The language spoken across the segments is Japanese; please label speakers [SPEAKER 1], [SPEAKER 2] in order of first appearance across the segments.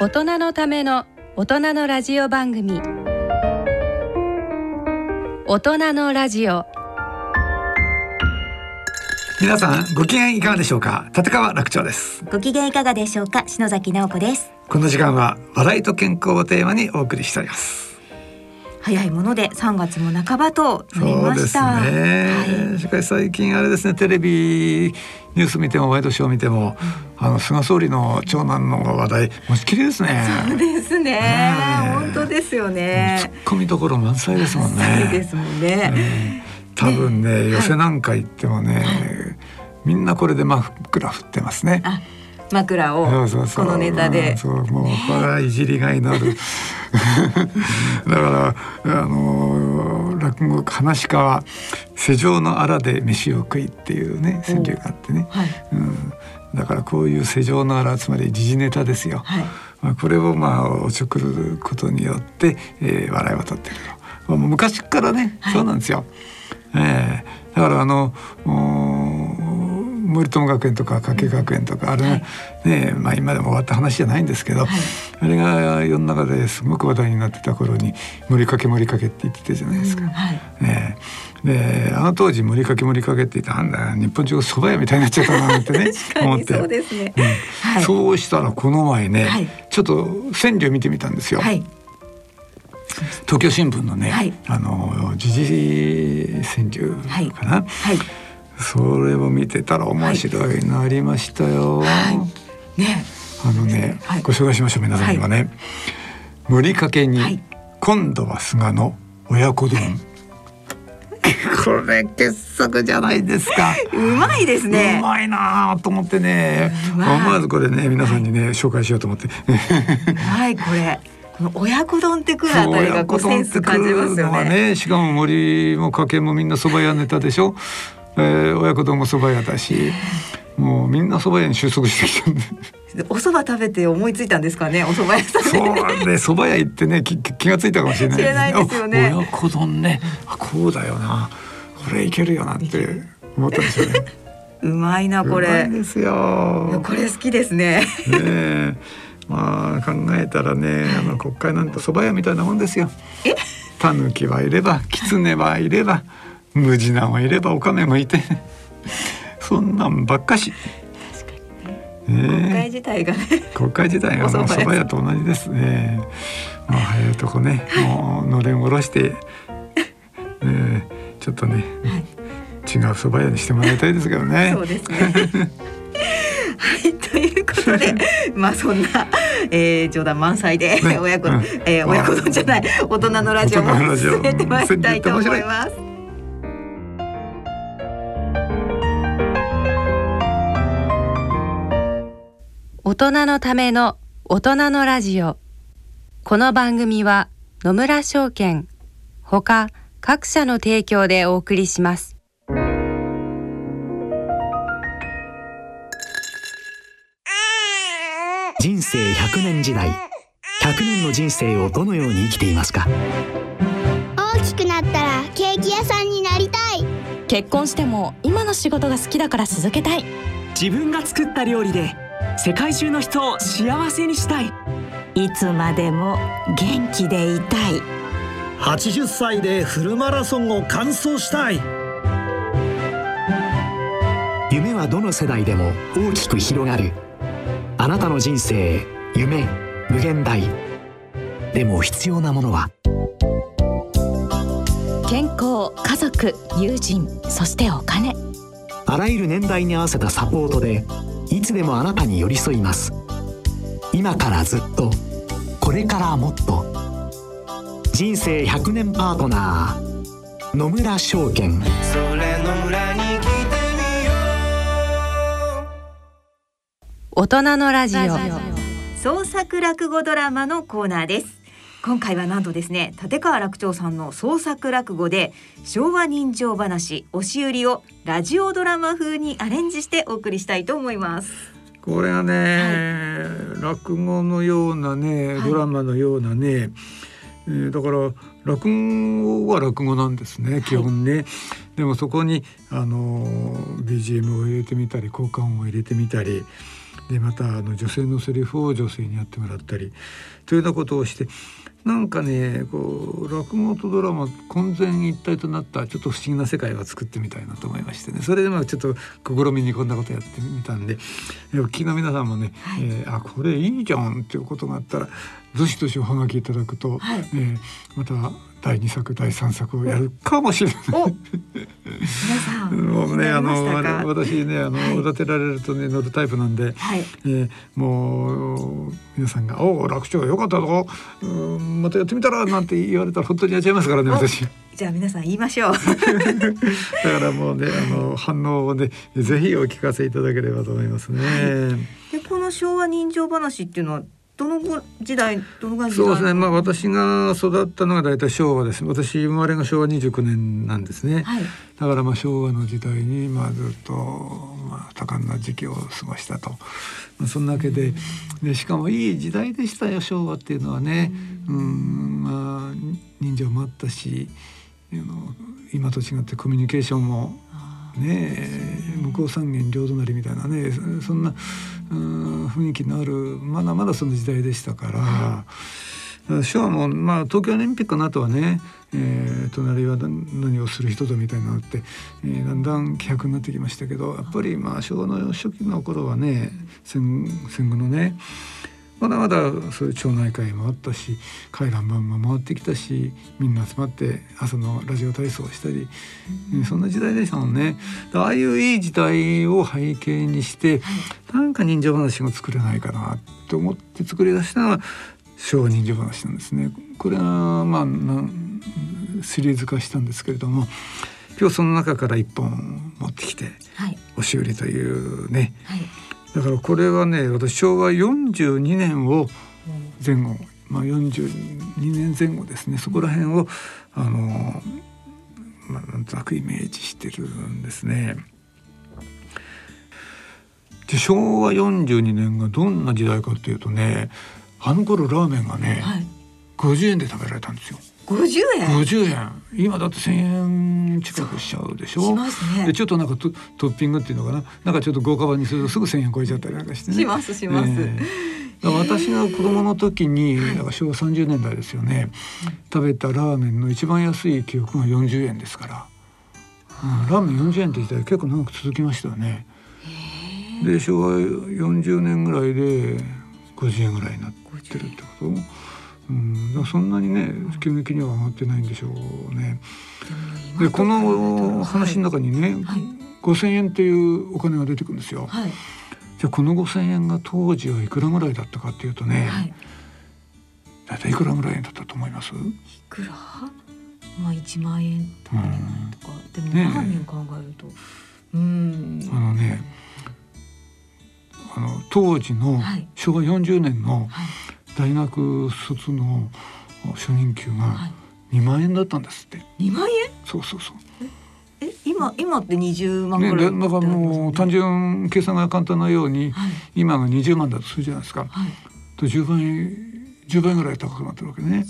[SPEAKER 1] 大人のための大人のラジオ番組。大人のラジオ。
[SPEAKER 2] 皆さんご機嫌いかがでしょうか？立川楽長です。
[SPEAKER 3] ご機嫌いかがでしょうか？篠崎直子です。
[SPEAKER 2] この時間は笑いと健康をテーマにお送りしております。
[SPEAKER 3] 早いもので3月も半ばとなりました。
[SPEAKER 2] そうですね、はい、しかし最近あれですねテレビニュース見てもワイドショー見ても、うん、あの菅総理の長男の話題持ちきりですね。
[SPEAKER 3] そうですね。ね本当ですよね。
[SPEAKER 2] ツッコミどころ満載ですもんね。
[SPEAKER 3] ですもんね。
[SPEAKER 2] 多分ね、ね、寄せなんか行ってもね、はい、みんなこれで枕振ってますね。
[SPEAKER 3] 枕をこのネタで。
[SPEAKER 2] そうもうこれはいじりがいのある。だからあの落語話し家は世情のあらで飯を食いっていうね川柳があってね、はい、うん、だからこういう世情のあらつまり時事ネタですよ。はい、まあ、これをまあおちょくることによって、えー、笑いを取ってると。昔からね、そうなんですよ。えー、だからあの森友学園とか加計学園とかあれ、はい、ねまあ今でも終わった話じゃないんですけど、はい、あれが世の中ですごく話題になってた頃に「盛りかけ盛りかけ」って言ってたじゃないですか。うんはい、ねであの当時盛りかけ盛りかけって言ったなんだ日本中が蕎麦屋みたいになっちゃったなってね 思って。
[SPEAKER 3] そうですね、
[SPEAKER 2] うん。はい、そうしたらこの前ね、はい、ちょっと川柳見てみたんですよ。はい。東京新聞のね、はい、あの時事川柳かな、はい、それを見てたら面白いなりましたよ。はい、ね、あのね、はい、ご紹介しましょう皆さんにはね、はい、無理かけに、今度は菅の親子丼。これ傑作じゃないですか。
[SPEAKER 3] うまいですね。
[SPEAKER 2] うまいなと思ってね、思わずこれね皆さんにね、紹介しようと思って。
[SPEAKER 3] はいこれ。親子丼ってくるあたりがこうセンス感じますよね。
[SPEAKER 2] ねしかも森も家計もみんな蕎麦屋ネタでしょ。えー、親子丼も蕎麦屋だしもうみんな蕎麦屋に収束してきたんで。
[SPEAKER 3] お蕎麦食べて思いついたんですかね、お蕎麦屋さん、
[SPEAKER 2] そうね、蕎麦屋行ってね、気気がついたかもしれない、
[SPEAKER 3] ね。ないですよね。
[SPEAKER 2] 親子丼ね、こうだよな、これいけるよなって思ったんですよね。
[SPEAKER 3] うまいなこれ。
[SPEAKER 2] ですよ。
[SPEAKER 3] これ好きですね。
[SPEAKER 2] ねまあ考えたらね、あの国会なんて蕎麦屋みたいなもんですよ。え？タヌキはいれば、キツネはいれば。無地なもいればお金もいてそんなんばっかし。
[SPEAKER 3] 国会自体がね。
[SPEAKER 2] 国会自体がもうそば屋と同じですね。もう早いとこねもうのれん下ろして、えー、ちょっとね、はい、違うそば屋にしてもらいたいですけどね。
[SPEAKER 3] そうですね。はいということで まあそんな、えー、冗談満載で、ね、親子、うん、えー、親子丼じゃない大人のラジオも進めてまいりたいと思います。
[SPEAKER 1] 大人のための大人のラジオ。この番組は野村証券ほか各社の提供でお送りします。
[SPEAKER 4] 人生100年時代100年の人生をどのように生きていますか？
[SPEAKER 5] 大きくなったらケーキ屋さんになりたい。
[SPEAKER 6] 結婚しても今の仕事が好きだから続けたい。
[SPEAKER 7] 自分が作った料理で世界中の人を幸せにしたい。
[SPEAKER 8] いつまでも元気でいたい。
[SPEAKER 9] 80歳でフルマラソンを完走したい。
[SPEAKER 4] 夢はどの世代でも大きく広がる。あなたの人生夢無限大。でも必要なものは。
[SPEAKER 6] 健康家族友人そしてお金。
[SPEAKER 4] あらゆる年代に合わせたサポートでいつでもあなたに寄り添います。今からずっとこれからもっと。人生100年パートナー野村証券。それ野村に来てみよ
[SPEAKER 1] う。大人のラジオ。
[SPEAKER 3] 創作落語ドラマのコーナーです今回はなんとですね立川楽長さんの創作落語で昭和人情話押し売りをラジオドラマ風にアレンジしてお送りしたいと思います。
[SPEAKER 2] これはね、はい、落語のようなねドラマのようなね、はい、えー、だから落語は落語なんですね基本ね、はい、でもそこにあの BGM を入れてみたり効果音を入れてみたりでまたあの女性のセリフを女性にやってもらったりというようなことをしてなんかねこう落語とドラマ混然一体となったちょっと不思議な世界を作ってみたいなと思いましてね。それでまあちょっと試みにこんなことやってみたんで。お聞きの皆さんもね、はい、えー、あこれいいじゃんっていうことがあったらどしどしおはがきいただくと、はい、えー、また第二作第三作をやるかもしれない。もうねあの私ねあの、はい、おだてられるとね乗るタイプなんで、はい、えー、もう皆さんが「おお楽勝よかったぞうんまたやってみたら」なんて言われたら本当にやっちゃいますからね私。
[SPEAKER 3] じゃあ皆さん言いましょう。だ
[SPEAKER 2] からもうねあの反応をねぜひお聞かせいただければと思いますね。はい、
[SPEAKER 3] でこの昭和人情話っていうのはどの時代どのぐらい
[SPEAKER 2] そうですね。まあ私が育ったのが大体昭和です私生まれが昭和29年なんですね、はい、だからまあ昭和の時代にまあずっとまあ多感な時期を過ごしたと、まあ、そんなわけででしかもいい時代でしたよ昭和っていうのはね。うんまあ人情もあったし今と違ってコミュニケーションもね向こう三軒両隣みたいなねそんな雰囲気のあるまだまだその時代でしたから。昭和も、まあ、東京オリンピックの後はね、えー、隣は何をする人とみたいになって、えー、だんだん希薄になってきましたけどやっぱりまあ昭和の初期の頃はね戦戦後のねまだまだそういう町内会もあったし回覧板も回ってきたしみんな集まって朝のラジオ体操をしたり、うん、そんな時代でしたもんね。ああいういい時代を背景にして、なんか人情話が作れないかなと思って作り出したのが昭和人情話なんですね。これはまあシリーズ化したんですけれども今日その中から一本持ってきて、はい、押し売りというね、はいだからこれはね私昭和42年を前後、まあ、42年前後ですねそこら辺をあの、まあ、なんとなくイメージしてるんですね。で昭和42年がどんな時代かっていうとねあの頃ラーメンがね、はい、50円で食べられたんですよ。
[SPEAKER 3] 50円
[SPEAKER 2] ?50 円。今だって1,000円近くしちゃうでしょ。
[SPEAKER 3] しますね。
[SPEAKER 2] でちょっとなんかトトッピングっていうのかな。なんかちょっと豪華版にするとすぐ1,000円超えちゃったりなんかしてね。
[SPEAKER 3] しますします、え
[SPEAKER 2] ー、私が子供の時に、だから昭和30年代ですよね、食べたラーメンの一番安い記憶が40円ですから、うん、ラーメン40円って時代結構長く続きましたよね。で昭和40年ぐらいで50円ぐらいになってるってこと？うん、そんなにね急激には上がってないんでしょうね。でこの話の中にね、はい、5,000円っていうお金が出てくるんですよ。はい、じゃあこの5,000円が当時はいくらぐらいだったかっていうとね、はい、大体いくらぐらいだったと思います？い
[SPEAKER 3] くら？まあ1万円とか,、うん、でもラーメン考えると、ね、うん。
[SPEAKER 2] あのねあの当時の昭和40年の、はい大学卒の初任給が2万円だったんですって。
[SPEAKER 3] 2万円？
[SPEAKER 2] そうそうそう。
[SPEAKER 3] え今今って20万ぐらい、
[SPEAKER 2] ね、だからもう単純計算が簡単なように、はい、今が20万だとするじゃないですか。はい、と10倍10倍ぐらい高くなってるわけね。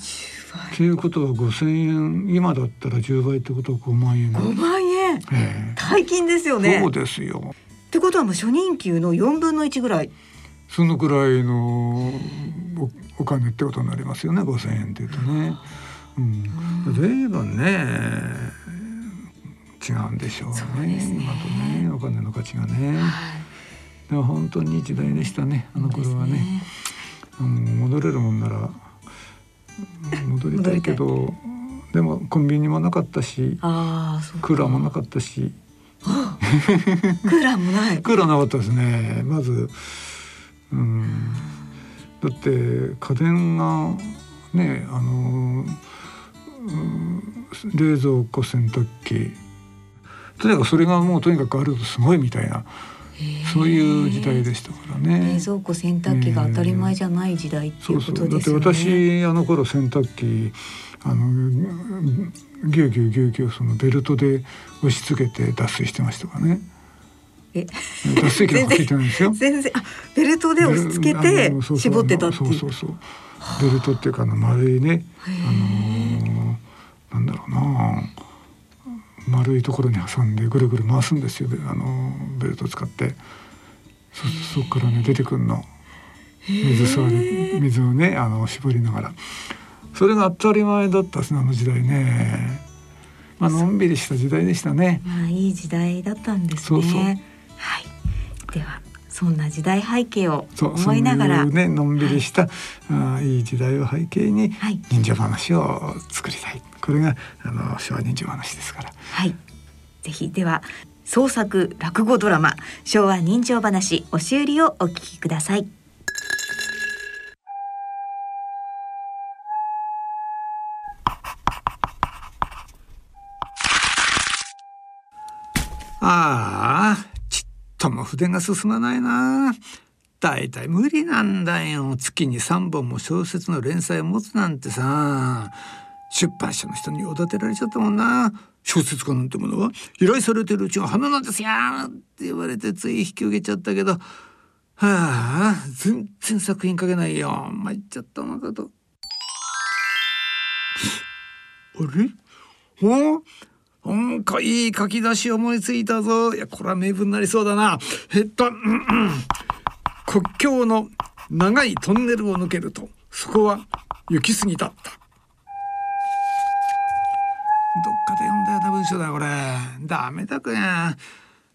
[SPEAKER 2] ということは5,000円今だったら10倍ってことは5万円。
[SPEAKER 3] 5万円、えー、大金ですよね。
[SPEAKER 2] そうですよ。
[SPEAKER 3] ってことはもう初任給の4分の1ぐらい？
[SPEAKER 2] そのくらいのお金ってことになりますよね5,000円っていうとね。うん、随分ね違うんでしょうねね今とねお金の価値がね。でも本当に時代でしたねあの頃はね。ねうん、戻れるもんなら戻りたいけどでもコンビニもなかったしクーラーもなかったし。
[SPEAKER 3] クーラーもない。
[SPEAKER 2] クーラーなかったですね。まずうん、だって家電がねあの、うん、冷蔵庫洗濯機とにかくそれがもうとにかくあるとすごいみたいな。そういう時代でしたからね。
[SPEAKER 3] 冷蔵庫洗濯機が当たり前じゃない時代っていうことですね。そうそう
[SPEAKER 2] だって私あの頃洗濯機あのぎゅうぎゅうぎゅうぎゅうそのベルトで押し付けて脱水してましたからね。え脱水機なんかついてないんですよ。
[SPEAKER 3] 全然あベルトで押し付けて絞ってたって
[SPEAKER 2] そうそうそう。ベルトっていうかあの丸いねあのー、なんだろうな。丸いところに挟んでぐるぐる回すんですよ。あのベルトを使って。そそこからね出てくんの。水吸われ水をねあの絞りながら。それが当たり前だったすあの時代ね。まあのんびりした時代でしたね。
[SPEAKER 3] まあいい時代だったんですねはい。ではそんな時代背景を思いながら
[SPEAKER 2] ねのんびりした、はい、あいい時代を背景に忍者話を作りたい、これがあの昭和忍者話ですから。
[SPEAKER 3] はい。ぜひでは創作落語ドラマ昭和人情話押し売りをお聞きください
[SPEAKER 2] も筆が進まないな。だいたい無理なんだよ。月に3本も小説の連載を持つなんてさ。出版社の人におだてられちゃったもんな。小説家なんてものは依頼されてるうちが花なんですよって言われてつい引き受けちゃったけど。はあ全然作品書けないよ。参っちゃったなこと。あれ？おなんかいい書き出し思いついたぞ。いやこれは名文になりそうだな。えっと、うんうん、国境の長いトンネルを抜けるとそこは行き過ぎだった。どっかで読んだような文章だこれ。ダメだくやあ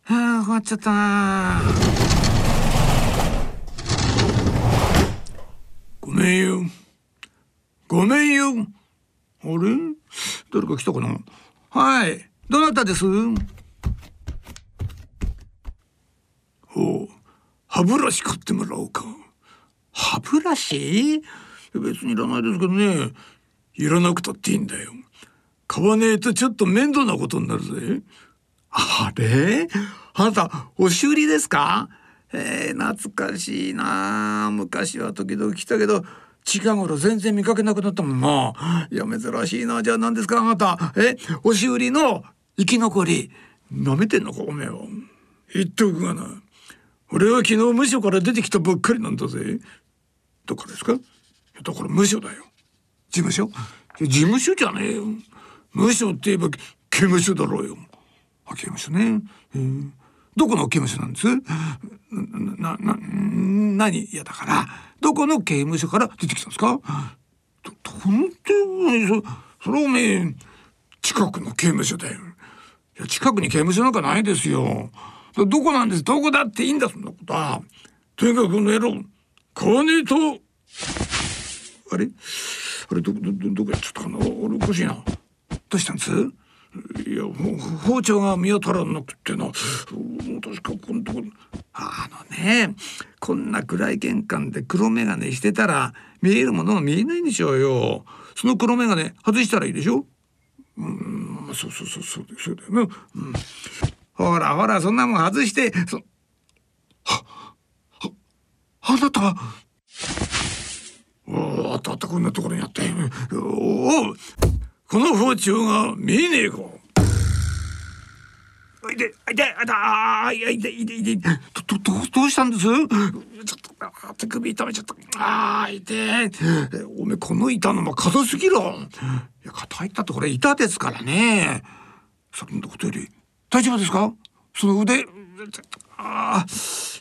[SPEAKER 2] あ終わっちゃったな。ごめんよ。ごめんよ。あれ？誰か来たかな？はい。どなたです？お歯ブラシ買ってもらおうか。歯ブラシ？別にいらないですけどね。いらなくたっていいんだよ。買わねえとちょっと面倒なことになるぜ。あれ？あなた、押し売りですか？えー、懐かしいな。昔は時々来たけど、近頃全然見かけなくなったもんな。いや、珍しいな。じゃあ何ですかあなた。え？押し売りの生き残り。舐めてんのかおめえは。言っておくがな。俺は昨日無所から出てきたばっかりなんだぜ。どこですか？だから無所だよ。事務所？事務所じゃねえよ。無所って言えば刑務所だろうよ。あ、刑務所ね。えー、どこの刑務所なんです？な、な、何？いやだから、どこの刑務所から出てきたんですか？ど、どんってそ、それおめえ、近くの刑務所だよ。いや、近くに刑務所なんかないですよ。どこなんです？どこだっていいんだ、そんなことは。とにかくこの野郎、買わねえと、あれ？あれ、ど、ど、どこや？っちゃったかなあれおかしいな。どうしたんです？いや包丁が見当たらなくてな。確かこのとこあのねこんな暗い玄関で黒眼鏡してたら見えるものが見えないんでしょうよ。その黒眼鏡外したらいいでしょ？うんそうそうそうそうそうだよね、うん、ほらほらそんなもん外してそはあなたおおあったあったこんなところにあって。おおこの包丁が見えねえか。いて、いて、あた、あ、いや、いて、いて、いて、ど、ど、どうしたんです？ちょっと、手首痛めちゃった。ああ、いて。おめこの板のも硬すぎろ。いや、硬いったってこれ板ですからね。そんなことより、大丈夫ですか？その腕。ああ、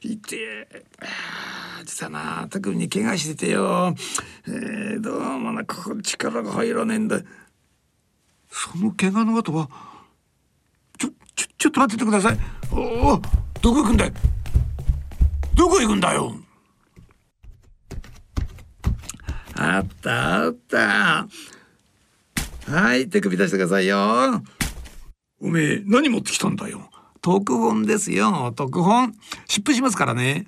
[SPEAKER 2] いて。ああ、実はな、手首に怪我しててよ。えー、どうもな、ここ力が入らねえんだ。その怪我の後はちょちょちょっと待っててください。おおどこ行くんだい？どこ行くんだよ？あったあった。はい手首出してくださいよ。おめえ何持ってきたんだよ？特本ですよ。特本。湿布しますからね。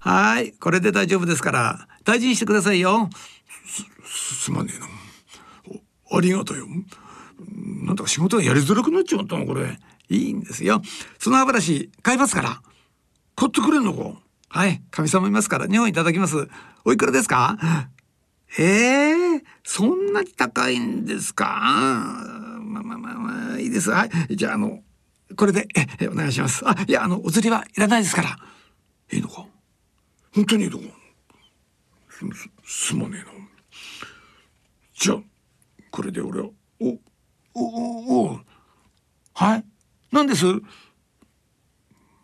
[SPEAKER 2] はいこれで大丈夫ですから。大事にしてくださいよ。すすまねえな。ありがとうよ。なんだか仕事がやりづらくなっちまったのこれ。いいんですよ。その歯ブラシ買いますから。買ってくれんのか？はい。神様いますから2本いただきます。おいくらですか？ええー、そんなに高いんですか？まあまあまあまあ、いいです。はい。じゃあ、あの、これで、え、お願いします。あ、いや、あの、お釣りはいらないですから。いいのか？本当にいいのか？す、すまねえな。じゃあ、これで俺は、お、おおはい？何です？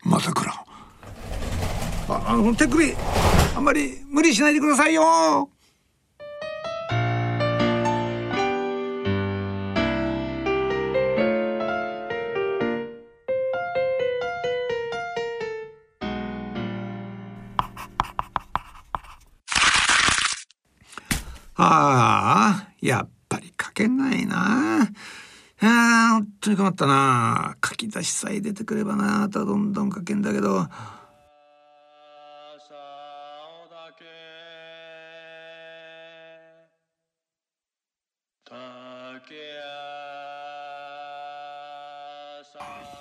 [SPEAKER 2] またくら。ああの手首あんまり無理しないでくださいよ。ああ、やっぱり書けないな。あ本当に困ったな。書き出しさえ出てくればな。あとはどんどん書けんだけど。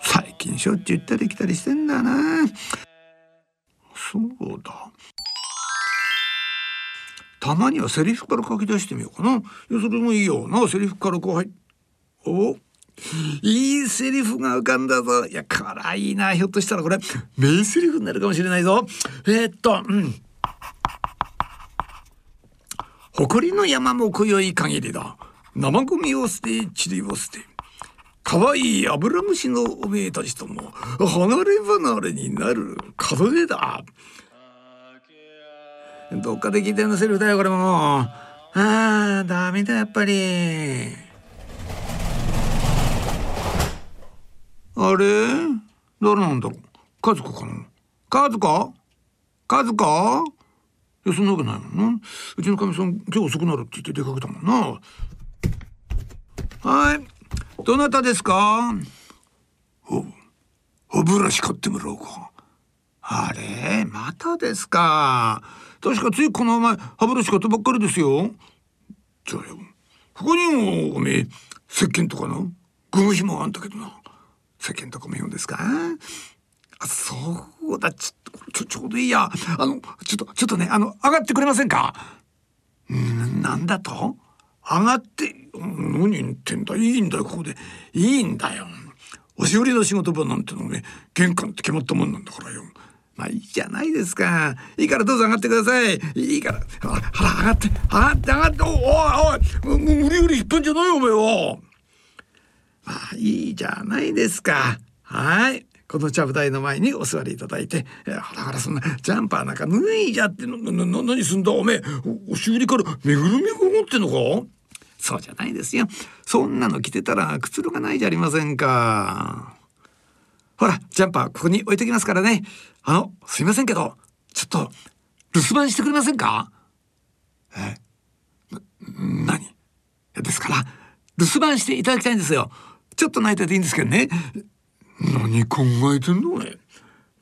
[SPEAKER 2] 最近しょっちゅう行ったり来たりしてんだな。そうだ。たまにはセリフから書き出してみようかな。いや、それもいいよな。セリフからこう、はい。おいいセリフが浮かんだぞ。いや、こらいいな。ひょっとしたらこれ、名セリフになるかもしれないぞ。えー、っと、うん。誇りの山も今宵限りだ。生ゴミを捨て、塵を捨て。可愛いアブラムシのおめえたちとも離れ離れになる門出だ。どっかで聞いたようなセリフだよこれもああダメだやっぱりあれ？誰なんだろう？和子かな？和子？和子？いやそんなわけないもんな。うちのかみさん今日遅くなるって言って出かけたもんな。はい。どなたですか？お歯ブラシ買ってもらおうか。あれ？またですか？確かついこの前歯ブラシ買ったばっかりですよ。じゃあよ。ここにもおめえ石鹸とかの？ゴム紐あんだけどな石鹸とかも言うんですか？あそうだちょっとちょうどいいやあのちょっとちょっとねあの上がってくれませんか？んなんだと？上がって何言ってんだ？いいんだよここでいいんだよ押し売りの仕事場なんてのね玄関って決まったもんなんだからよまあいいじゃないですか。いいからどうぞ上がってください。いいから。ほら、上がって、上がって、上がって、おい、おい、もう無理無理引っ張んじゃないよ、お前は。まあいいじゃないですか。はい。このちゃぶ台の前にお座りいただいて、えほらほらそんなジャンパーなんか脱いじゃっての、な、な、何すんだ？おめえ、押し売りからめぐるみが持ってんのか？そうじゃないですよ。そんなの着てたらくつろがないじゃありませんか。ほら、ジャンパーここに置いときますからね。あの、すいませんけど、ちょっと、留守番してくれませんか？えな、何？ですから、留守番していただきたいんですよ。ちょっと泣いてていいんですけどね。何考えてんのね。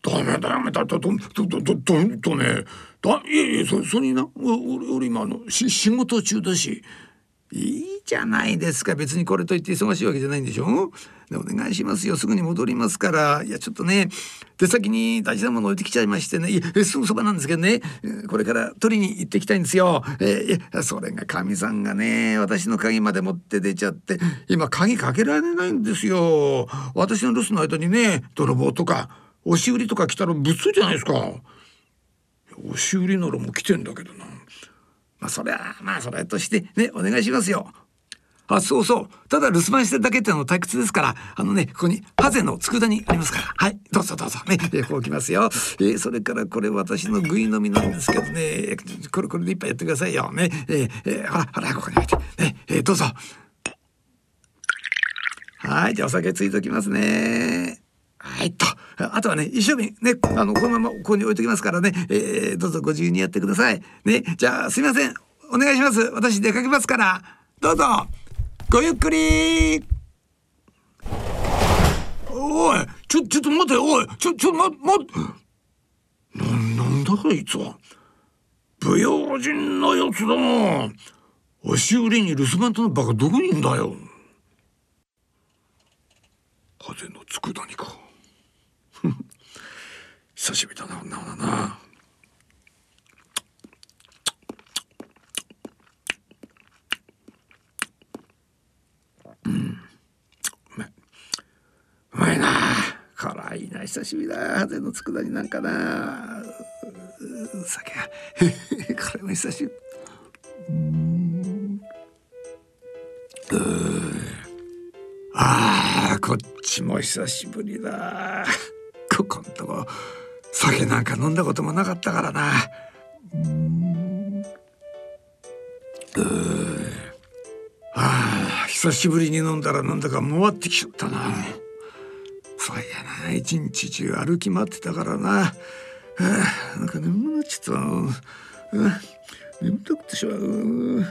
[SPEAKER 2] ダメダメだ、だ、ど、ど、ど、ど、ど、どね。だ、いやいや、そ、それにな、俺、俺今、あの、し、仕事中だし。いいじゃないですか。別にこれといって忙しいわけじゃないんでしょ？でお願いしますよすぐに戻りますからいやちょっとね出先に大事なもの置いてきちゃいましてねいやすぐそばなんですけどねこれから取りに行ってきたいんですよ。えー、それがかみさんがね私の鍵まで持って出ちゃって今鍵かけられないんですよ。私の留守の間にね泥棒とか押し売りとか来たらぶつじゃないですか。押し売りならもう来てんだけどな。まあそれはまあそれとしてねお願いしますよ。あ、そうそう。ただ留守番してるだけっての退屈ですから、あのね、ここにハゼの佃煮ありますから。はい、どうぞどうぞ。ね、えこうきますよ。えー、それからこれ私のぐい飲みなんですけどね、これこれで一杯やってくださいよ。ね、えー、えー、ほら、ほら、ここに置いて。ね、えー、どうぞ。はい、じゃあお酒ついときますね。はいと。あとはね、一生瓶ね、あの、このままここに置いときますからね、えー、どうぞご自由にやってください。ね、じゃあすいません。お願いします。私出かけますから。どうぞ。ごゆっくりおいちょちょっと待ておいちょちょま待ななんだあいつは不用心なやつだな押し売りに留守番とのバカどこにいんだよ風の佃煮か久しぶりだな女はな。まいな。いな久しぶりだ。ハゼの佃煮なんかな。酒。これも久しぶり。ああこっちも久しぶりだ。ここんとこ酒なんか飲んだこともなかったからな。うん。ああ久しぶりに飲んだら飲んだか回ってきちゃったな。そうやな一日中歩き回ってたからな。あなんか眠くなっちゃった眠たくてしまう、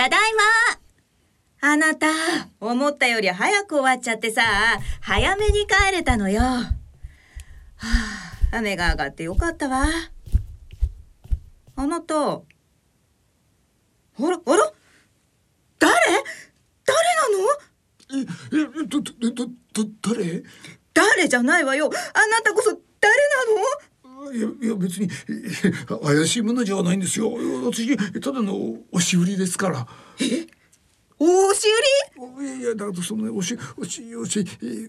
[SPEAKER 3] ただいまあなた、思ったより早く終わっちゃってさ、早めに帰れたのよ。はあ、雨が上がってよかったわ。あなた、あら、あら？誰？
[SPEAKER 2] 誰なの？え、え、ど、ど、ど、ど、誰？
[SPEAKER 3] 誰じゃないわよ。あなたこそ誰な
[SPEAKER 2] の？いや、いや、別に、怪しいものじゃないんですよ。私、ただの押し売りですから。
[SPEAKER 3] え？おし
[SPEAKER 2] 売り？いやいや、だからその、おし、おし、おし、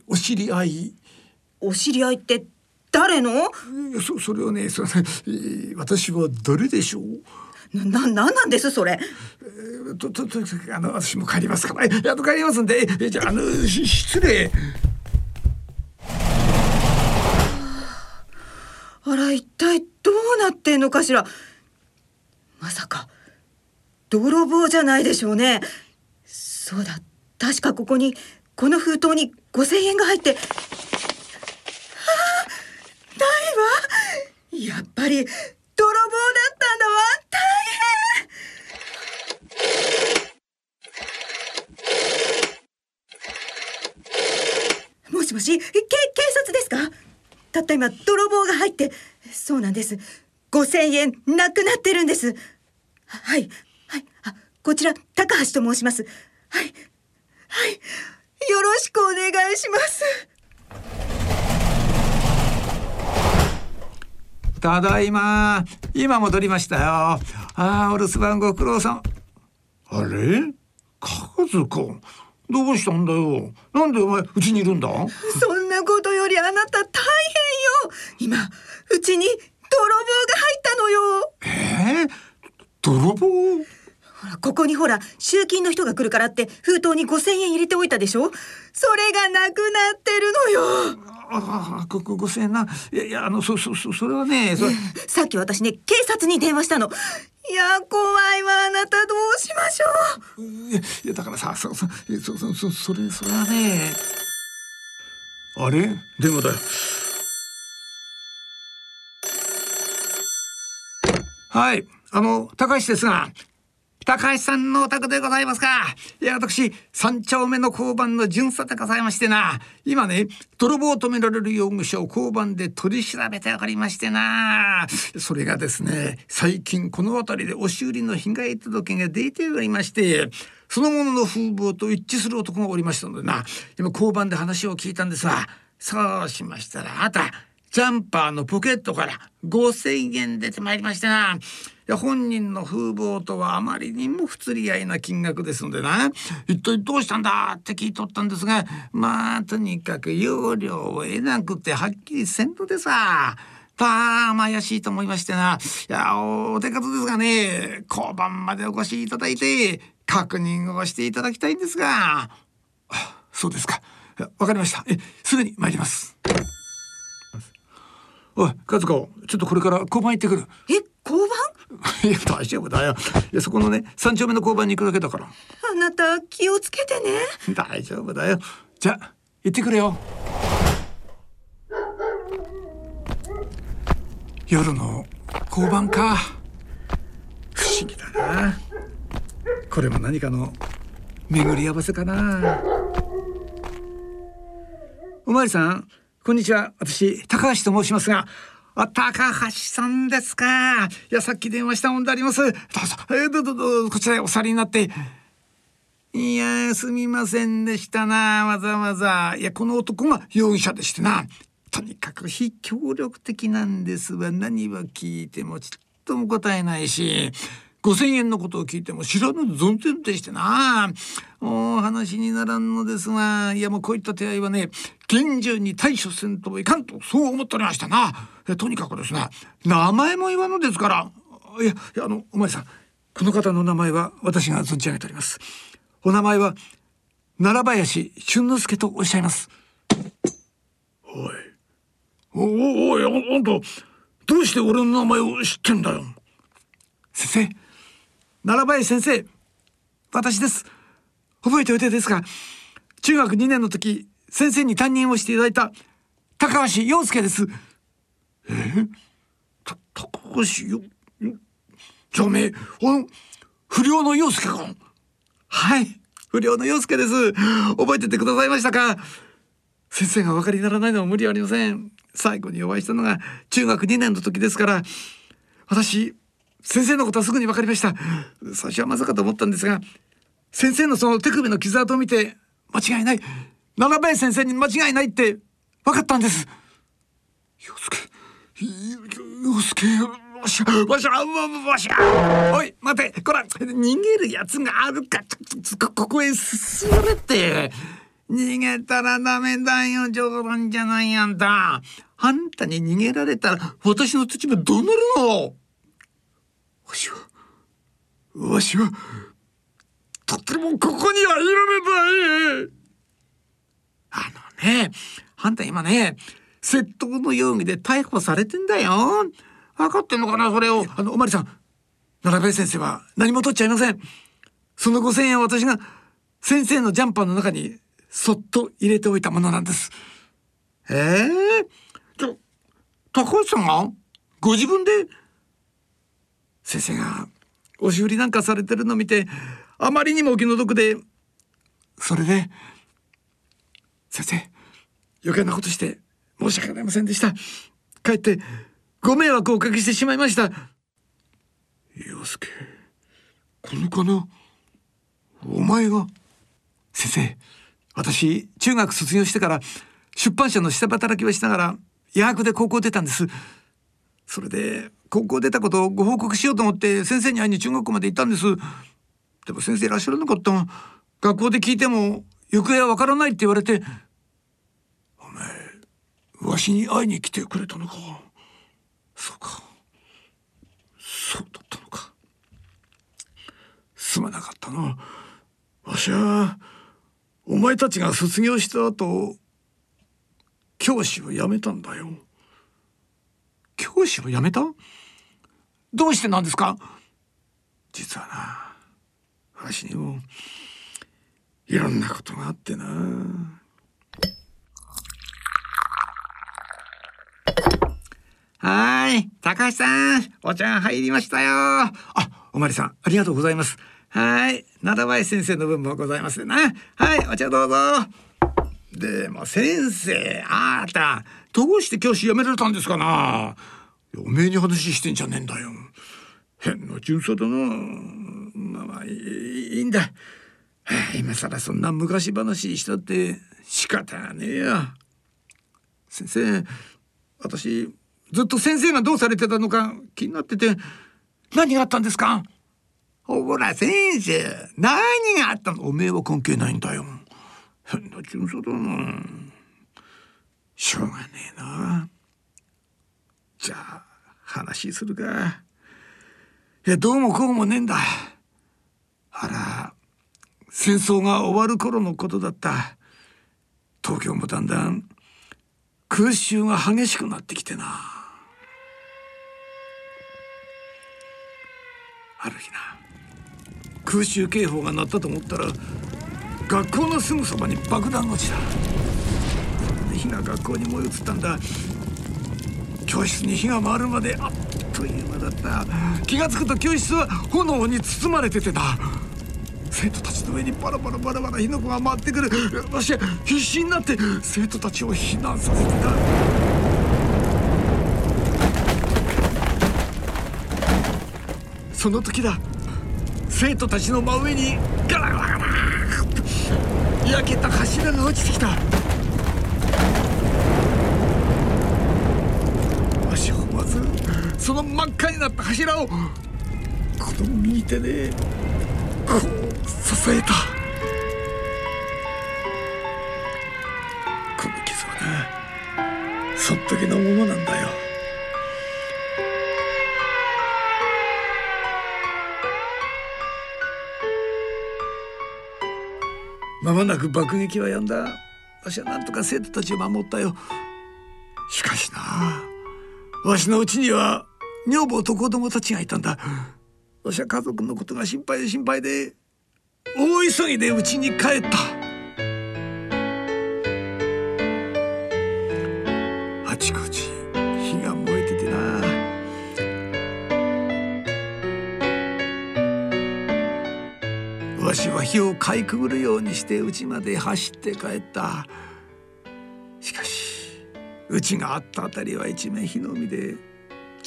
[SPEAKER 2] お知り合い。
[SPEAKER 3] お知り合いって誰の？
[SPEAKER 2] そ、それをね、そ 私は誰でしょう？
[SPEAKER 3] な、なんなんですそれ？
[SPEAKER 2] えー、と、と、と、あの、私も帰りますから、やっと帰りますんで、えじゃあ、あの、し、失礼。
[SPEAKER 3] あら、一体どうなってんのかしら？まさか、泥棒じゃないでしょうね。そうだ、確かここに、この封筒に5000円が入って、ああ、ないわ。やっぱり、泥棒だったんだわ。大変もしもし、け、警察ですか？たった今、泥棒が入って、そうなんです。5000円なくなってるんです。はい、はい、あ、こちら、高橋と申します。はい、はい、よろしくお願いします。
[SPEAKER 2] ただいま。今戻りましたよ。ああ、お留守番ご苦労さん。あれ？和子。どうしたんだよ。なんでお前、うちにいるんだ？
[SPEAKER 3] そんなことよりあなた。今、うちに泥棒が入ったのよ。
[SPEAKER 2] えー、泥棒？
[SPEAKER 3] ほら、ここにほら、集金の人が来るからって、封筒に5000円入れておいたでしょ？それがなくなってるのよ。
[SPEAKER 2] ああ、ここ五千円な。いやいや、あの、そ、そ、そ、それはね、それ。
[SPEAKER 3] さっき私ね、警察に電話したの。いや、怖いわ、あなたどうしましょ
[SPEAKER 2] う。いや、いやだからさ、そ、そ、そ、そ、そ、それ、それはね。あれ、電話だよ。はい、あの、高橋ですが。高橋さんのお宅でございますか？いや、私、三丁目の交番の巡査でございましてな。今ね、泥棒を止められる容疑者を交番で取り調べておりましてな。それがですね、最近この辺りで押し売りの被害届が出ておりまして、そのものの風貌と一致する男がおりましたのでな。今交番で話を聞いたんですわ。そうしましたら、あた、ジャンパーのポケットから5,000円出てまいりましてな。いや本人の風貌とはあまりにも不釣り合いな金額ですのでな。一体どうしたんだって聞いとったんですがまあとにかく要領を得なくてはっきりせんのでさ。たま怪しいと思いましてな。いやお手数ですがね。交番までお越しいただいて確認をしていただきたいんですが。そうですか。わかりました。えすぐに参ります。おい和子ちょっとこれから交番行ってくる。
[SPEAKER 3] え交番？
[SPEAKER 2] いや大丈夫だよ。いやそこのね三丁目の交番に行くだけだから。
[SPEAKER 3] あなた気をつけてね。
[SPEAKER 2] 大丈夫だよ。じゃあ行ってくれよ。夜の交番か。不思議だな。これも何かの巡り合わせかな。おまわりさんこんにちは私高橋と申しますがあ、高橋さんですか？いや、さっき電話したもんであります。どうぞ、えー、どうぞ、どう、こちらへお去りになって。いや、すみませんでしたな、わざわざ。いや、この男が容疑者でしてな。とにかく非協力的なんですわ。何は聞いてもちっとも答えないし。5,000円のことを聞いても知らぬ存ぜでしてな。お話にならんのですがいやもうこういった手合いはね厳重に対処せんといかんとそう思っておりましたな。とにかくですね名前も言わぬですから。いやいやあのお前さんこの方の名前は私が存じ上げております。お名前は奈良林俊之介とおっしゃいます。おい。おおいあんたどうして俺の名前を知ってんだよ。先生奈良林先生私です。覚えておいてですが中学2年の時先生に担任をしていただいた高橋洋介です。えた高橋よじゃあめあの不良の洋介か。はい不良の洋介です。覚えててくださいましたか？先生がお分かりにならないのは無理ありません。最後にお会いしたのが中学2年の時ですから私先生のことはすぐに分かりました。最初はまさかと思ったんですが先生のその手首の傷跡を見て間違いない。七林先生に間違いないって分かったんです。洋介洋介わしゃわしゃわしゃ。おい待てこら逃げるやつがあるか。こここへ進めて。逃げたらダメだよ冗談じゃないあんた。あんたに逃げられたら私の土場どうなるの？わしは、わしは、とってもここにはいられない。あのね、あんた今ね、窃盗の容疑で逮捕されてんだよ。分かってんのかな、それを。あの、おまりさん、奈良部先生は何も取っちゃいません。その5,000円は私が先生のジャンパーの中にそっと入れておいたものなんです。ええー、ちょ、高橋さんが？ご自分で先生が押し売りなんかされてるの見てあまりにもお気の毒でそれで先生余計なことして申し訳ありませんでした。かえってご迷惑をおかけしてしまいました。洋介この子のお前が先生私中学卒業してから出版社の下働きをしながら夜学で高校出たんです。それで高校出たことをご報告しようと思って先生に会いに中学校まで行ったんです。でも先生いらっしゃらなかった。学校で聞いても行方はわからないって言われて。お前わしに会いに来てくれたのか。そうか。そうだったのか。すまなかったな。わしはお前たちが卒業した後教師を辞めたんだよ。教師を辞めた？どうしてなんですか？実はなわしにもいろんなことがあってな。はい高橋さんお茶入りましたよ。あおまりさんありがとうございます。はい奈良林先生の分もございますなはいお茶どうぞ。でも先生あなたどうして教師辞められたんですかな？おめえに話してんじゃねえんだよ。変な巡査だな。まあいいんだ。今さらそんな昔話したって仕方ねえや。先生私ずっと先生がどうされてたのか気になってて。何があったんですか？ほら先生何があったの？おめえは関係ないんだよ。変な巡査だな。しょうがねえな。じゃあ話するか。いやどうもこうもねえんだ。あら戦争が終わる頃のことだった。東京もだんだん空襲が激しくなってきてな。ある日な空襲警報が鳴ったと思ったら学校のすぐそばに爆弾落ちた。火が学校に燃え移ったんだ。教室に火が回るまであっという間だった。気が付くと教室は炎に包まれててな生徒たちの上にバラバラバラバラ火の粉が回ってくる。私は必死になって生徒たちを避難させてた。その時だ。生徒たちの真上にガラガラガラ焼けた柱が落ちてきたわしはまずその真っ赤になった柱を子供右手でこう支えた。この傷はなそっ時のものなんだよ。まもなく爆撃はやんだ。わしはなんとか生徒たちを守ったよ。しかしなわしのうちには女房と子供たちがいたんだ。わしは家族のことが心配で心配で大急ぎでうちに帰った。あちこち火が燃えててな。わしは火をかいくぐるようにして家まで走って帰った。しかし家があったあたりは一面火の海で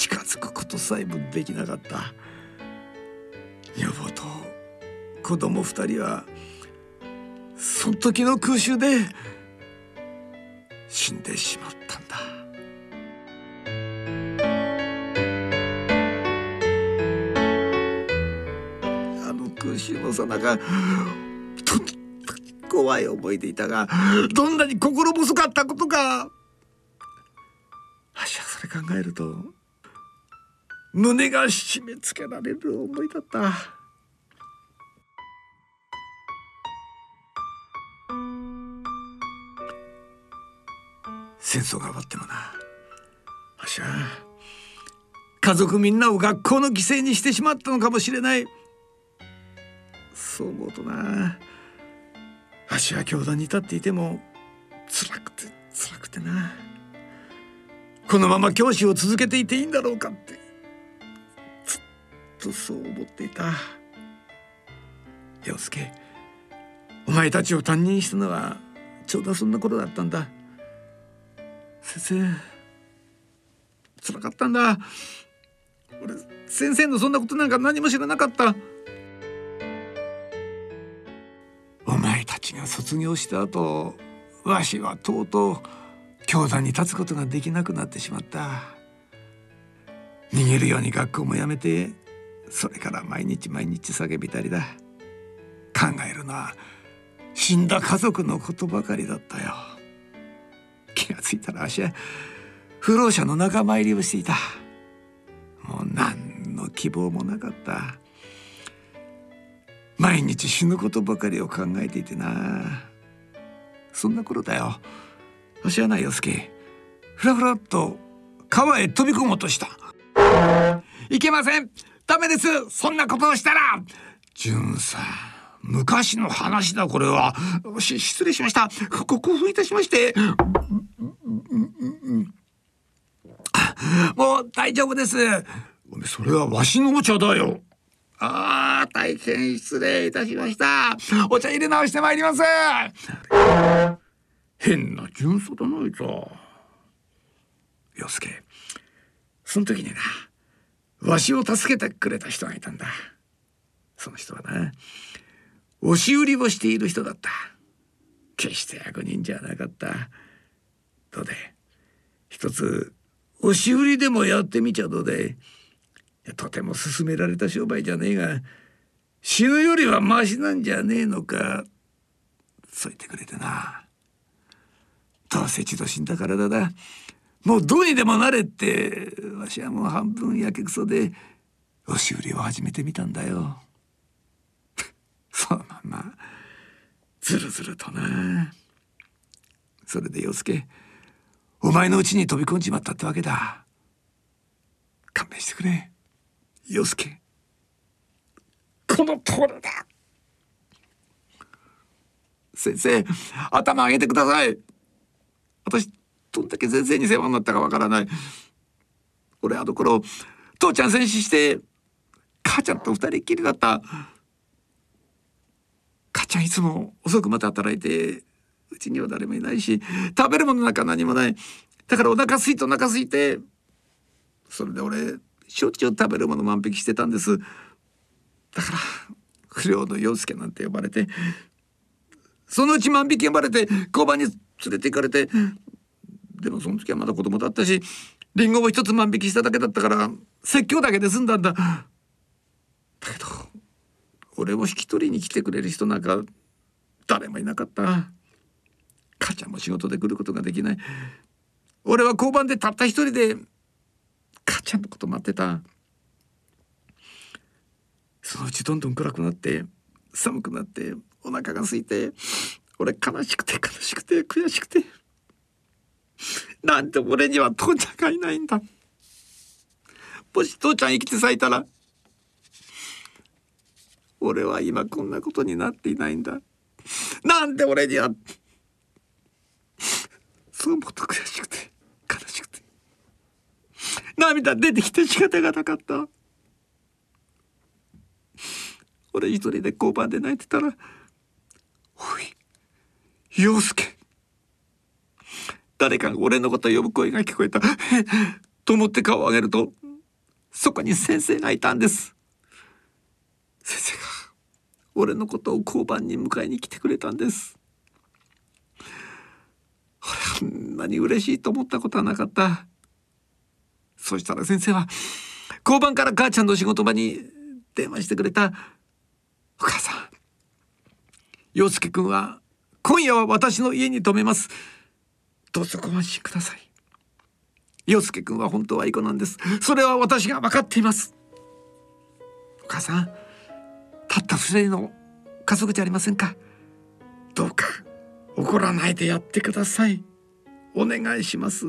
[SPEAKER 2] 近づくことさえもできなかった。女房と子供二人はその時の空襲で死んでしまったんだ。あの空襲のさなかと怖い思いでいたがどんなに心細かったことか私はそれ考えると胸が締め付けられる思いだった。戦争が終わってもな。わしは家族みんなを学校の犠牲にしてしまったのかもしれない。そう思うとな。わしは教団に立っていても辛くて辛くてな。このまま教師を続けていていいんだろうかって。とそう思っていた。陽介お前たちを担任したのはちょうどそんなことだったんだ。先生辛かったんだ。俺先生のそんなことなんか何も知らなかった。お前たちが卒業した後わしはとうとう教壇に立つことができなくなってしまった。逃げるように学校も辞めてそれから毎日毎日叫びたりだ。考えるのは死んだ家族のことばかりだったよ。気がついたら足は不老者の仲間入りをしていた。もう何の希望もなかった。毎日死ぬことばかりを考えていてな。そんな頃だよ。私はな洋介。ふらふらっと川へ飛び込もうとした。いけません。ダメです。そんなことをしたら潤さん昔の話だこれは。し失礼しました。ご興奮いたしまして。もう大丈夫です。それはわしのお茶だよ。ああ大変失礼いたしました。お茶入れ直してまいります。変な純素だないぞ洋介その時にな。わしを助けてくれた人がいたんだ。その人はな押し売りをしている人だった。決して悪人じゃなかった。どうで一つ押し売りでもやってみちゃどうで。とても勧められた商売じゃねえが死ぬよりはマシなんじゃねえのか。そう言ってくれてな。どうせ一度死んだ体だもうどうにでもなれってわしはもう半分やけくそで押し売りを始めてみたんだよ。そのままずるずるとな。それで洋介お前のうちに飛び込んじまったってわけだ。勘弁してくれ。洋介。この通りだ。先生頭上げてください。私どんだけ先生に世話になったかわからない。俺あの頃父ちゃん戦死して母ちゃんと二人っきりだった。母ちゃんいつも遅くまで働いてうちには誰もいないし食べるものなんか何もない。だからお腹すいてお腹すいてそれで俺しょっちゅう食べるもの万引きしてたんです。だから不良の洋介なんて呼ばれてそのうち万引き呼ばれて交番に連れて行かれてでもその時はまだ子供だったしリンゴを一つ万引きしただけだったから説教だけで済んだんだ。だけど俺を引き取りに来てくれる人なんか誰もいなかった。母ちゃんも仕事で来ることができない。俺は交番でたった一人で母ちゃんのこと待ってた。そのうちどんどん暗くなって寒くなってお腹が空いて俺悲しくて悲しくて悔しくて。なんで俺には父ちゃんがいないんだ。もし父ちゃん生きて咲いたら俺は今こんなことになっていないんだ。なんで俺にはそう思うと悔しくて悲しくて涙出てきて仕方がなかった。俺一人で交番で泣いてたら「おい陽介。誰かが俺のことを呼ぶ声が聞こえた。と思って顔を上げるとそこに先生がいたんです。先生が俺のことを交番に迎えに来てくれたんです。俺あんなに嬉しいと思ったことはなかった。そしたら先生は交番から母ちゃんの仕事場に電話してくれた。お母さん陽介君は今夜は私の家に泊めます。どうぞご安心ください。陽介君は本当はいい子なんです。それは私が分かっています。お母さんたった二人の家族じゃありませんか。どうか怒らないでやってください。お願いします。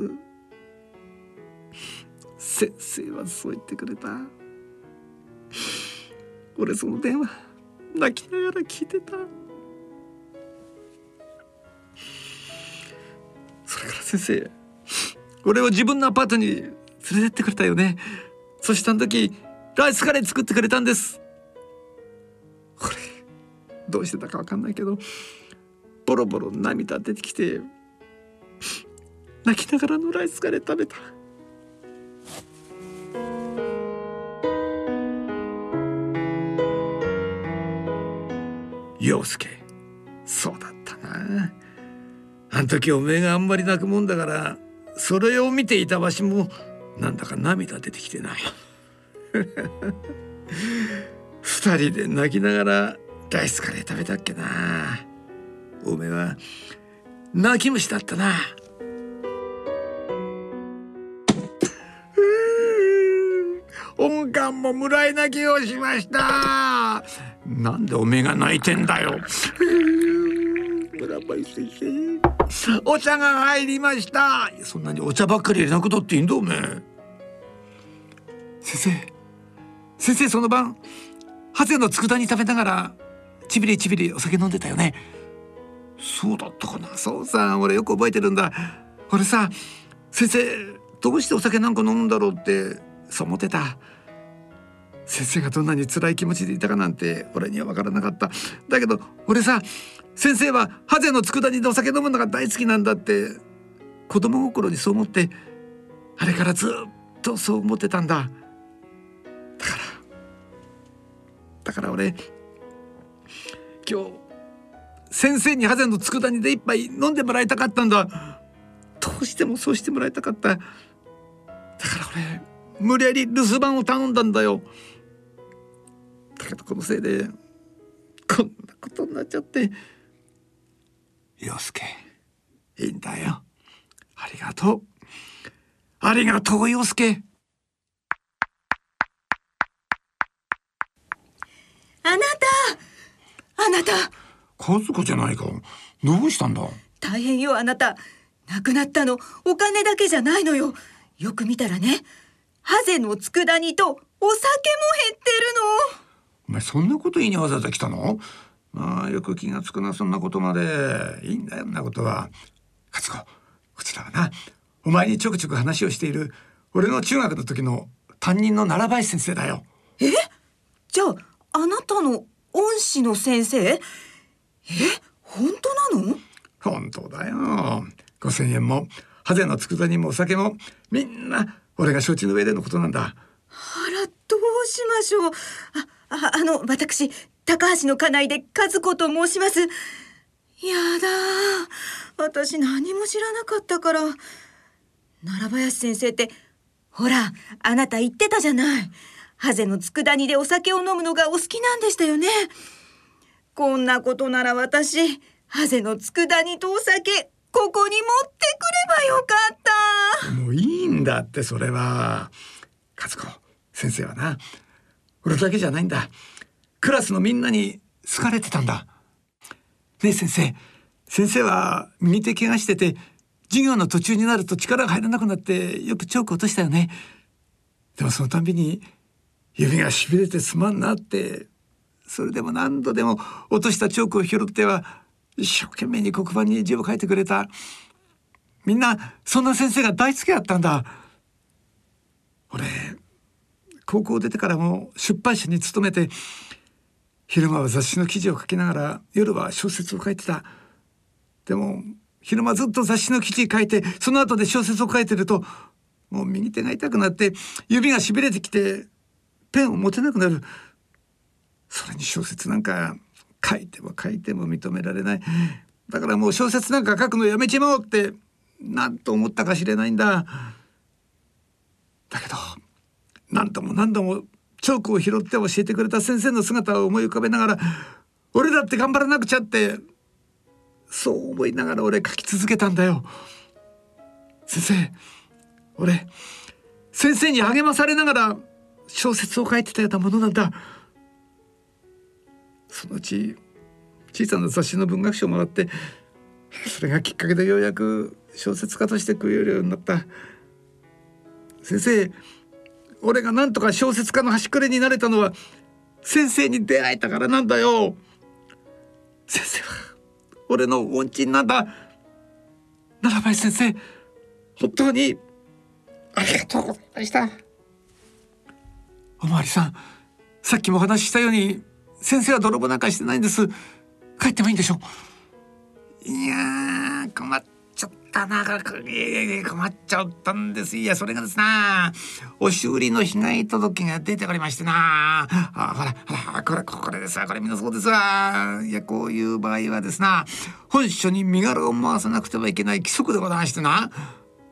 [SPEAKER 2] 先生はそう言ってくれた。俺その電話泣きながら聞いてた。先生。俺を自分のアパートに連れてってくれたよね。そした時ライスカレー作ってくれたんです。俺どうしてたか分かんないけどボロボロ涙出てきて泣きながらのライスカレー食べた。陽介。あん時おめえがあんまり泣くもんだからそれを見ていたわしもなんだか涙出てきてな。二人で泣きながらライスカレー食べたっけな。おめえは泣き虫だったな。音感も村井泣きをしました。なんでおめえが泣いてんだよ。村井先生お茶が入りました。そんなにお茶ばっかり入れなくとっていいんだおめ先生。先生その晩ハゼの佃煮食べながらちびりちびりお酒飲んでたよね。そうだったかな。そうさ俺よく覚えてるんだ。俺さ先生どうしてお酒なんか飲むんだろうってそう思ってた。先生がどんなに辛い気持ちでいたかなんて俺には分からなかった。だけど俺さ先生はハゼの佃煮でお酒飲むのが大好きなんだって。子供心にそう思ってあれからずっとそう思ってたんだ。だからだから俺今日先生にハゼの佃煮で一杯飲んでもらいたかったんだ。どうしてもそうしてもらいたかった。だから俺無理やり留守番を頼んだんだよ。だけどこのせいでこんなことになっちゃって。陽介。いいんだよ。ありがとう。ありがとう陽介。
[SPEAKER 3] あなた。あなた。
[SPEAKER 2] 和子じゃないか。どうしたんだ？
[SPEAKER 3] 大変よあなた。亡くなったの。お金だけじゃないのよ。よく見たらね。ハゼの佃煮とお酒も減ってる
[SPEAKER 2] の。お前そんなこと言いにわざわざ来たの？まあよく気がつくなそんなことまで。いいんだよんなことは。勝子こちらはなお前にちょくちょく話をしている俺の中学の時の担任の奈良林先生だよ。
[SPEAKER 3] え？じゃああなたの恩師の先生？え？本当なの？
[SPEAKER 2] 本当だよ。五千円もハゼの佃煮もお酒もみんな俺が承知の上でのことなんだ。あ
[SPEAKER 3] らどうしましょう。ああの私高橋の家内で和子と申します。やだ。私何も知らなかったから。奈良林先生ってほらあなた言ってたじゃない。ハゼの佃煮でお酒を飲むのがお好きなんでしたよね。こんなことなら私ハゼの佃煮とお酒ここに持ってくればよかった。
[SPEAKER 2] もういいんだってそれは。和子先生はな。俺だけじゃないんだ。クラスのみんなに好かれてたんだ。ねえ先生。先生は右手怪我してて授業の途中になると力が入らなくなってよくチョーク落としたよね。でもそのたびに指がしびれてすまんなってそれでも何度でも落としたチョークを拾っては一生懸命に黒板に字を書いてくれた。みんなそんな先生が大好きだったんだ。俺高校出てからも出版社に勤めて昼間は雑誌の記事を書きながら夜は小説を書いてた。でも昼間ずっと雑誌の記事書いてその後で小説を書いてるともう右手が痛くなって指がしびれてきてペンを持てなくなる。それに小説なんか書いても書いても認められない。だからもう小説なんか書くのやめちまおうって何と思ったかしれないんだ。だけど何度も何度もチョークを拾って教えてくれた先生の姿を思い浮かべながら俺だって頑張らなくちゃってそう思いながら俺書き続けたんだよ。先生俺先生に励まされながら小説を書いてたようなものなんだ。そのうち小さな雑誌の文学賞をもらってそれがきっかけでようやく小説家として食えるようになった。先生俺がなんとか小説家の端くれになれたのは先生に出会えたからなんだよ。先生は俺の恩人なんだ。奈良林先生本当にありがとうございました。おまわりさんさっきもお話ししたように先生は泥棒なんかしてないんです。帰ってもいいんでしょいや困っちゃったな困っちゃったんです。いやそれがですな押し売りの被害届が出ておりましてな。あほらほらこれこれですわ。これみんなそうですわ。いやこういう場合はですな本書に身柄を回さなくてはいけない規則でございましてな。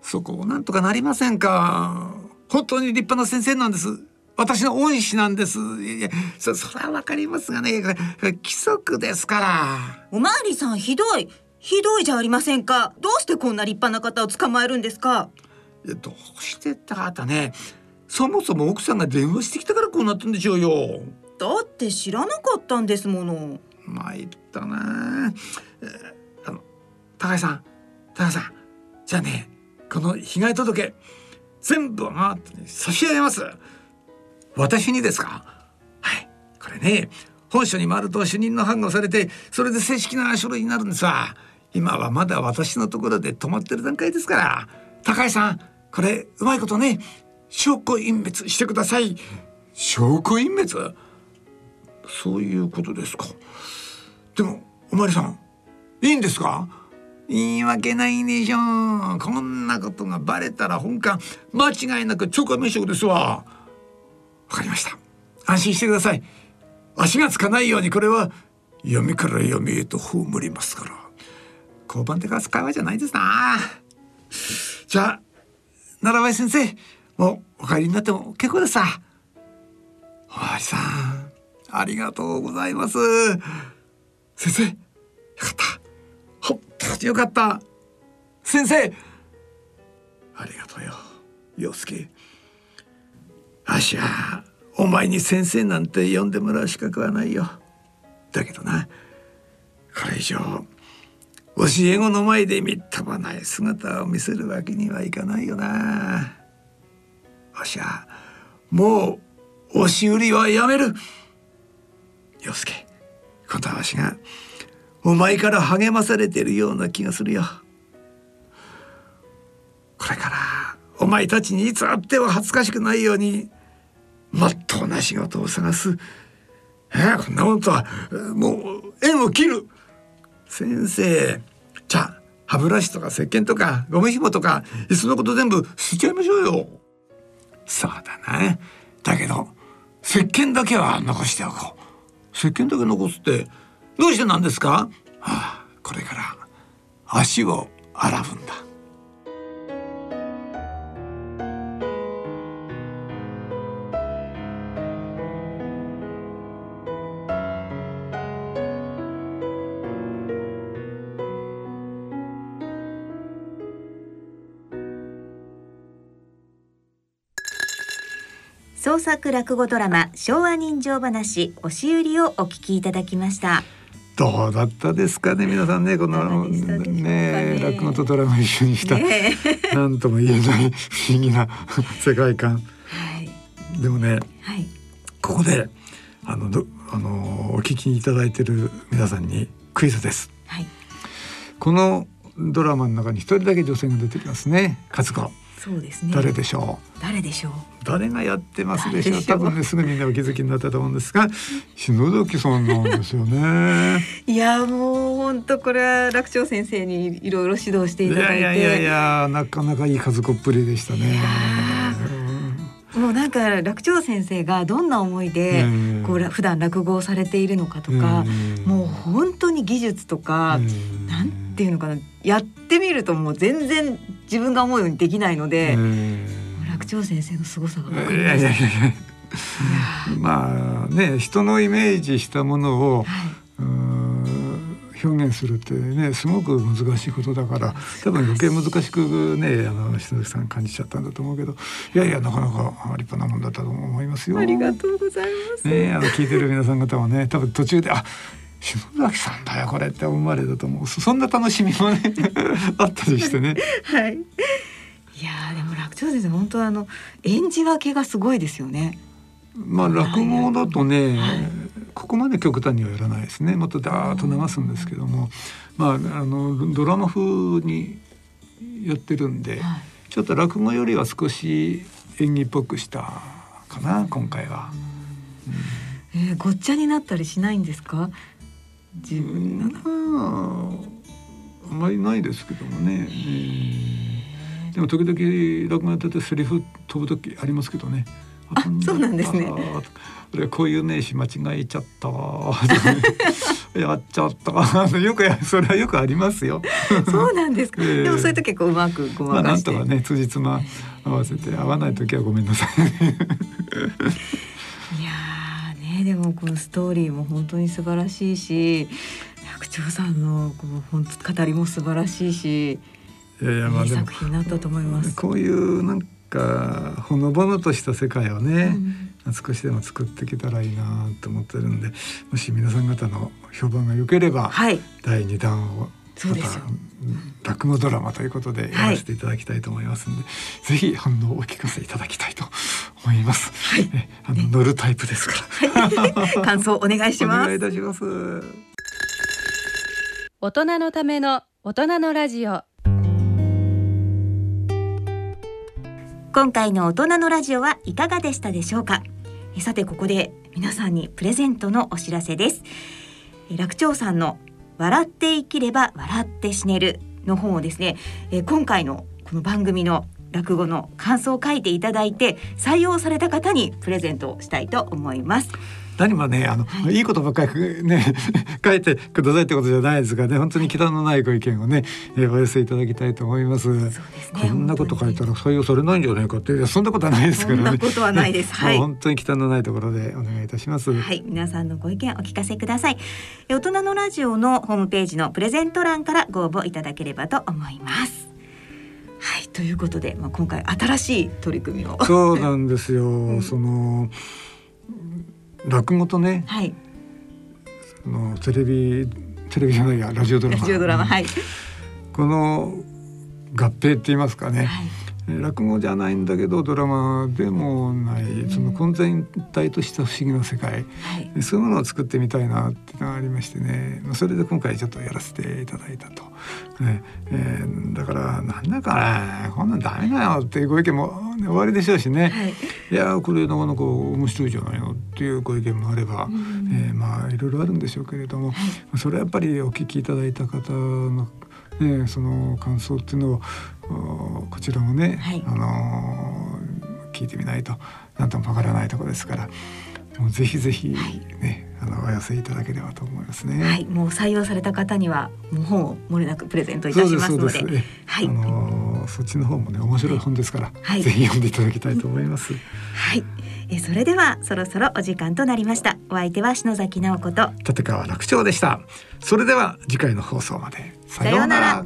[SPEAKER 2] そこをなんとかなりませんか。本当に立派な先生なんです。私の恩師なんです。いやそそれはわかりますがね。規則ですから。
[SPEAKER 3] おまわりさんひどい。ひどいじゃありませんか。どうしてこんな立派な方を捕まえるんですか。
[SPEAKER 2] どうしてってあたね。そもそも奥さんが電話してきたからこうなったんでしょうよ。
[SPEAKER 3] だって知らなかったんですもの。
[SPEAKER 2] 参ったな。あの高橋さん。高橋さん。じゃあねこの被害届全部あ差し上げます。私にですか。はい。これね本書に回ると主任の判をされてそれで正式な書類になるんですわ今はまだ私のところで止まってる段階ですから。高橋さんこれうまいことね証拠隠滅してください。証拠隠滅？そういうことですか。でもおまりさんいいんですか？言い訳ないでしょう。こんなことがバレたら本館間違いなく超過名称ですわ。わかりました。安心してください。足がつかないようにこれは読みから読みへと葬りますから交番手が使いはじゃないですな。じゃあ奈良林先生もうお帰りになっても結構ですさ。おわりさんありがとうございます。先生よかった。本当によかった。先生ありがとうよ。陽介。あしゃお前に先生なんて呼んでもらう資格はないよ。だけどなこれ以上教え子の前でみっともない姿を見せるわけにはいかないよな。わしゃもう押し売りはやめる。洋介今度はわしがお前から励まされてるような気がするよ。これからお前たちにいつあっても恥ずかしくないようにまっとうな仕事を探す。え、こんなもんとはもう縁を切る。先生じゃあ歯ブラシとか石鹸とかゴム紐とかいっそのこと全部捨てちゃいましょうよ。そうだな。だけど石鹸だけは残しておこう。石鹸だけ残すってどうしてなんですか、はあ、これから足を洗うんだ。
[SPEAKER 3] 創作落語ドラマ昭和人情話押し売りをお聞きいただきました。
[SPEAKER 2] どうだったですかね皆さんねこのね。ね落語とドラマ一緒にした、ね、なんとも言えない不思議な 世界観、はい、でもね、はい、ここであのどあのお聞きいただいてる皆さんにクイズです、はい、このドラマの中に一人だけ女性が出てきますね勝子
[SPEAKER 3] そうですね。
[SPEAKER 2] 誰でしょ
[SPEAKER 3] う？誰でしょう？
[SPEAKER 2] 誰がやってますでしょう？多分ねすぐみんなお気づきになったと思うんですが篠崎さんなんですよね。
[SPEAKER 3] いやもう本当これは楽長先生にいろいろ指導していただいて。い
[SPEAKER 2] やいやいやなかなかいい家族っぷりでしたね。
[SPEAKER 3] もうなんか楽長先生がどんな思いでこう普段落語をされているのかとかもう本当に技術とかなんていうのかなやってみるともう全然自分が思うようにできないので楽長先生の凄さが分かりました。
[SPEAKER 2] まあね人のイメージしたものを、はい表現するってねすごく難しいことだから多分余計難しくねあの篠崎さん感じちゃったんだと思うけどいやいやなかなか立派なもんだったと思いますよ。
[SPEAKER 3] ありがとうございます。
[SPEAKER 2] ねあの聞いてる皆さん方はね多分途中であ篠崎さんだよこれって思われたと思うそんな楽しみもね あったりしてね。
[SPEAKER 3] はい。いやでも楽長先生本当あの演じ分けがすごいですよね。
[SPEAKER 2] まあ落語だとね、はい、ここまで極端にはやらないですねもっとダーッと流すんですけども、まあ、あのドラマ風にやってるんで、はい、ちょっと落語よりは少し演技っぽくしたかな今回は。
[SPEAKER 3] うん、えー、ごっちゃになったりしないんですか？自分
[SPEAKER 2] の、あんまりないですけどもね。でも時々落語やっててセリフ飛ぶ時ありますけどね。
[SPEAKER 3] あそうなんですね。
[SPEAKER 2] 俺こういう名詞間違えちゃった やっちゃった よくそれはよくありますよ。
[SPEAKER 3] そうなんですか。えー、でもそういう時こううまくごま
[SPEAKER 2] かして。まあなんとかね辻褄合わせて合わない時はごめんなさい。
[SPEAKER 3] でもこのストーリーも本当に素晴らしいし白鳥さんのこう本当語りも素晴らしいし。いやいやまあいい作品になったと思います。
[SPEAKER 2] こういうなんかほのぼのとした世界をね、うん、少しでも作っていけたらいいなと思ってるんでもし皆さん方の評判が良ければ、はい、第2弾をまた落語ドラマということでやらせていただきたいと思いますので、はい、ぜひ反応をお聞かせいただきたいと思います。はい、あの乗るタイプですから。
[SPEAKER 3] はい、感想お願いします。お
[SPEAKER 2] 願いいたします。
[SPEAKER 1] 大人のための大人のラジオ。
[SPEAKER 3] 今回の大人のラジオはいかがでしたでしょうか？さてここで皆さんにプレゼントのお知らせです楽長さんの笑って生きれば笑って死ねるの本をですね今回のこの番組の落語の感想を書いていただいて採用された方にプレゼントをしたいと思います。
[SPEAKER 2] 何もねあの、はい、いいことばっかりね 書いてくださいってことじゃないですがね本当に忌憚のないご意見をね、えー、お寄せいただきたいと思います。すね、こんなこと書いたら採用されないんじゃないかってそんなことはないですからね。そん
[SPEAKER 3] なことはないです。はい。
[SPEAKER 2] 本当に忌憚のないところでお願いいたします。
[SPEAKER 3] はい、皆さんのご意見お聞かせください。大人のラジオのホームページのプレゼント欄からご応募いただければと思います。はいということで、まあ、今回新しい取り組みを
[SPEAKER 2] そうなんですよ、うん、その落語とね、はい、そのテレビテレビじゃないやラジオドラマ。
[SPEAKER 3] ラジオドラマ、はい、
[SPEAKER 2] この合併って言いますかね、はい。落語じゃないんだけどドラマでもないその混然一体とした不思議な世界、はい、そういうものを作ってみたいなっていうのがありましてね。それで今回ちょっとやらせていただいたと、ね。えー、だからなんだかねこんなんダメだよっていうご意見も終わりでしょうしね、はい、いやこれなかなか面白いじゃないのっていうご意見もあれば、うん、えー、まあいろいろあるんでしょうけれども、はい、それはやっぱりお聞きいただいた方のね、その感想っていうのをこちらもね、はい、あの聞いてみないと何ともわからないところですからもうぜひぜひね、はい、あのお寄せいただければと思いますね。
[SPEAKER 3] はい、もう採用された方にはもう本を漏れなくプレゼントいたしますので、で
[SPEAKER 2] はい、あのそっちの方もね面白い本ですから、はい、ぜひ読んでいただきたいと思います。
[SPEAKER 3] はい。えそれではそろそろお時間となりました。お相手は篠崎直子と
[SPEAKER 2] 立川楽長でした。それでは次回の放送まで。
[SPEAKER 3] さようなら